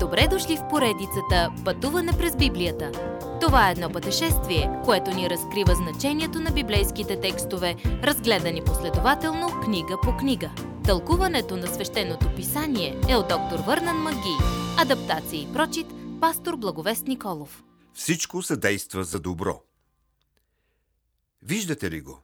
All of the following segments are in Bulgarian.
Добре дошли в поредицата Пътуване през Библията. Това е едно пътешествие, което ни разкрива значението на библейските текстове, разгледани последователно книга по книга. Тълкуването на свещеното писание е от доктор Върнан Маги. Адаптация и прочит, пастор Благовест Николов. Всичко съдейства за добро. Виждате ли го?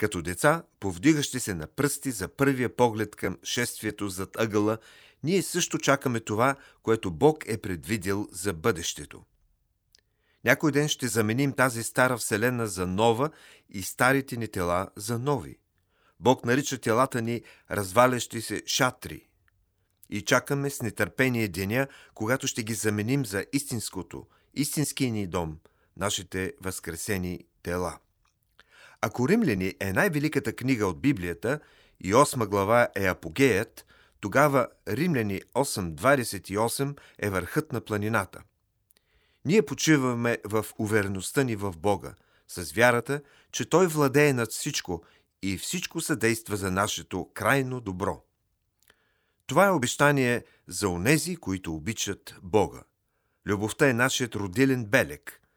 Като деца, повдигащи се на пръсти за първия поглед към шествието зад ъгъла, ние също чакаме това, което Бог е предвидел за бъдещето. Някой ден ще заменим тази стара вселена за нова и старите ни тела за нови. Бог нарича телата ни развалящи се шатри. И чакаме с нетърпение деня, когато ще ги заменим за истинското, истинския ни дом, нашите възкресени тела. Ако Римляни е най-великата книга от Библията и 8 глава е апогеят, тогава Римляни 8.28 е върхът на планината. Ние почиваме в увереността ни в Бога, с вярата, че Той владее над всичко и всичко съдейства за нашето крайно добро. Това е обещание за онези, които обичат Бога. Любовта е нашият родилен белег –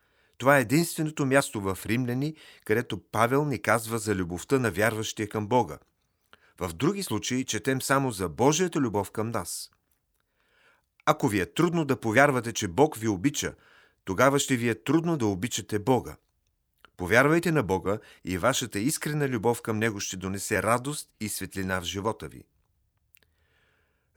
това е единственото място в Римляни, където Павел ни казва за любовта на вярващия към Бога. В други случаи четем само за Божията любов към нас. Ако ви е трудно да повярвате, че Бог ви обича, тогава ще ви е трудно да обичате Бога. Повярвайте на Бога и вашата искрена любов към Него ще донесе радост и светлина в живота ви.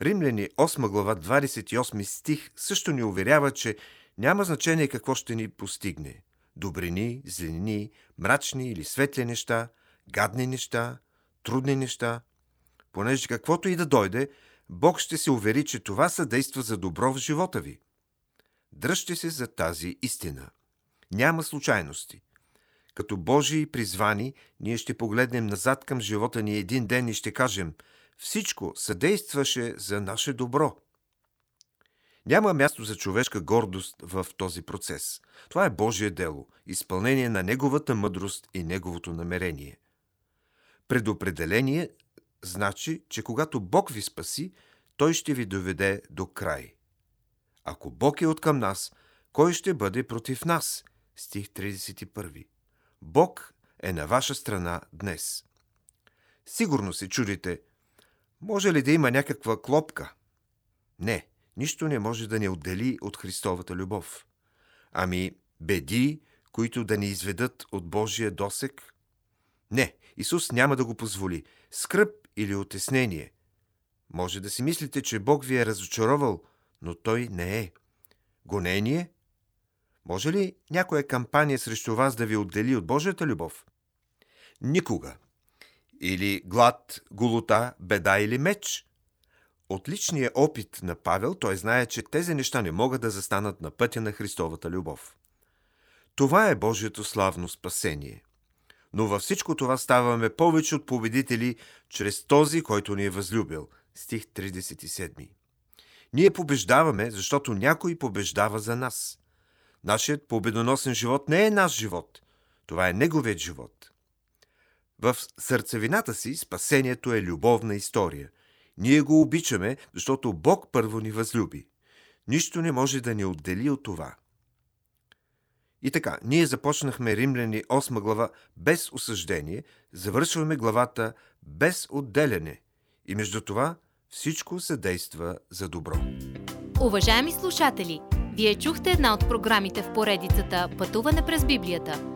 Римляни 8 глава 28 стих също ни уверява, че няма значение какво ще ни постигне. Добрини, злини, мрачни или светли неща, гадни неща, трудни неща. Понеже каквото и да дойде, Бог ще се увери, че това съдейства за добро в живота ви. Дръжте се за тази истина. Няма случайности. Като Божии призвани, ние ще погледнем назад към живота ни един ден и ще кажем всичко съдействаше за наше добро – няма място за човешка гордост в този процес. Това е Божие дело, изпълнение на Неговата мъдрост и Неговото намерение. Предопределение значи, че когато Бог ви спаси, Той ще ви доведе до край. Ако Бог е откъм нас, кой ще бъде против нас? Стих 31. Бог е на ваша страна днес. Сигурно се чудите, може ли да има някаква клопка? Не, нищо не може да ни отдели от Христовата любов. Ами беди, които да ни изведат от Божия досек? Не, Исус няма да го позволи. Скръп или отеснение. Може да си мислите, че Бог ви е разочаровал, но Той не е. Гонение? Може ли някоя кампания срещу вас да ви отдели от Божията любов? Никога. Или глад, голота, беда или меч? От личния опит на Павел той знае, че тези неща не могат да застанат на пътя на Христовата любов. Това е Божието славно спасение. Но във всичко това ставаме повече от победители чрез този, който ни е възлюбил. Стих 37. Ние побеждаваме, защото някой побеждава за нас. Нашият победоносен живот не е наш живот. Това е неговият живот. В сърцевината си спасението е любовна история – ние го обичаме, защото Бог първо ни възлюби. Нищо не може да ни отдели от това. И така, ние започнахме Римляни 8 глава без осъждение, завършваме главата без отделяне. И между това всичко се действа за добро. Уважаеми слушатели, вие чухте една от програмите в поредицата Пътуване през Библията.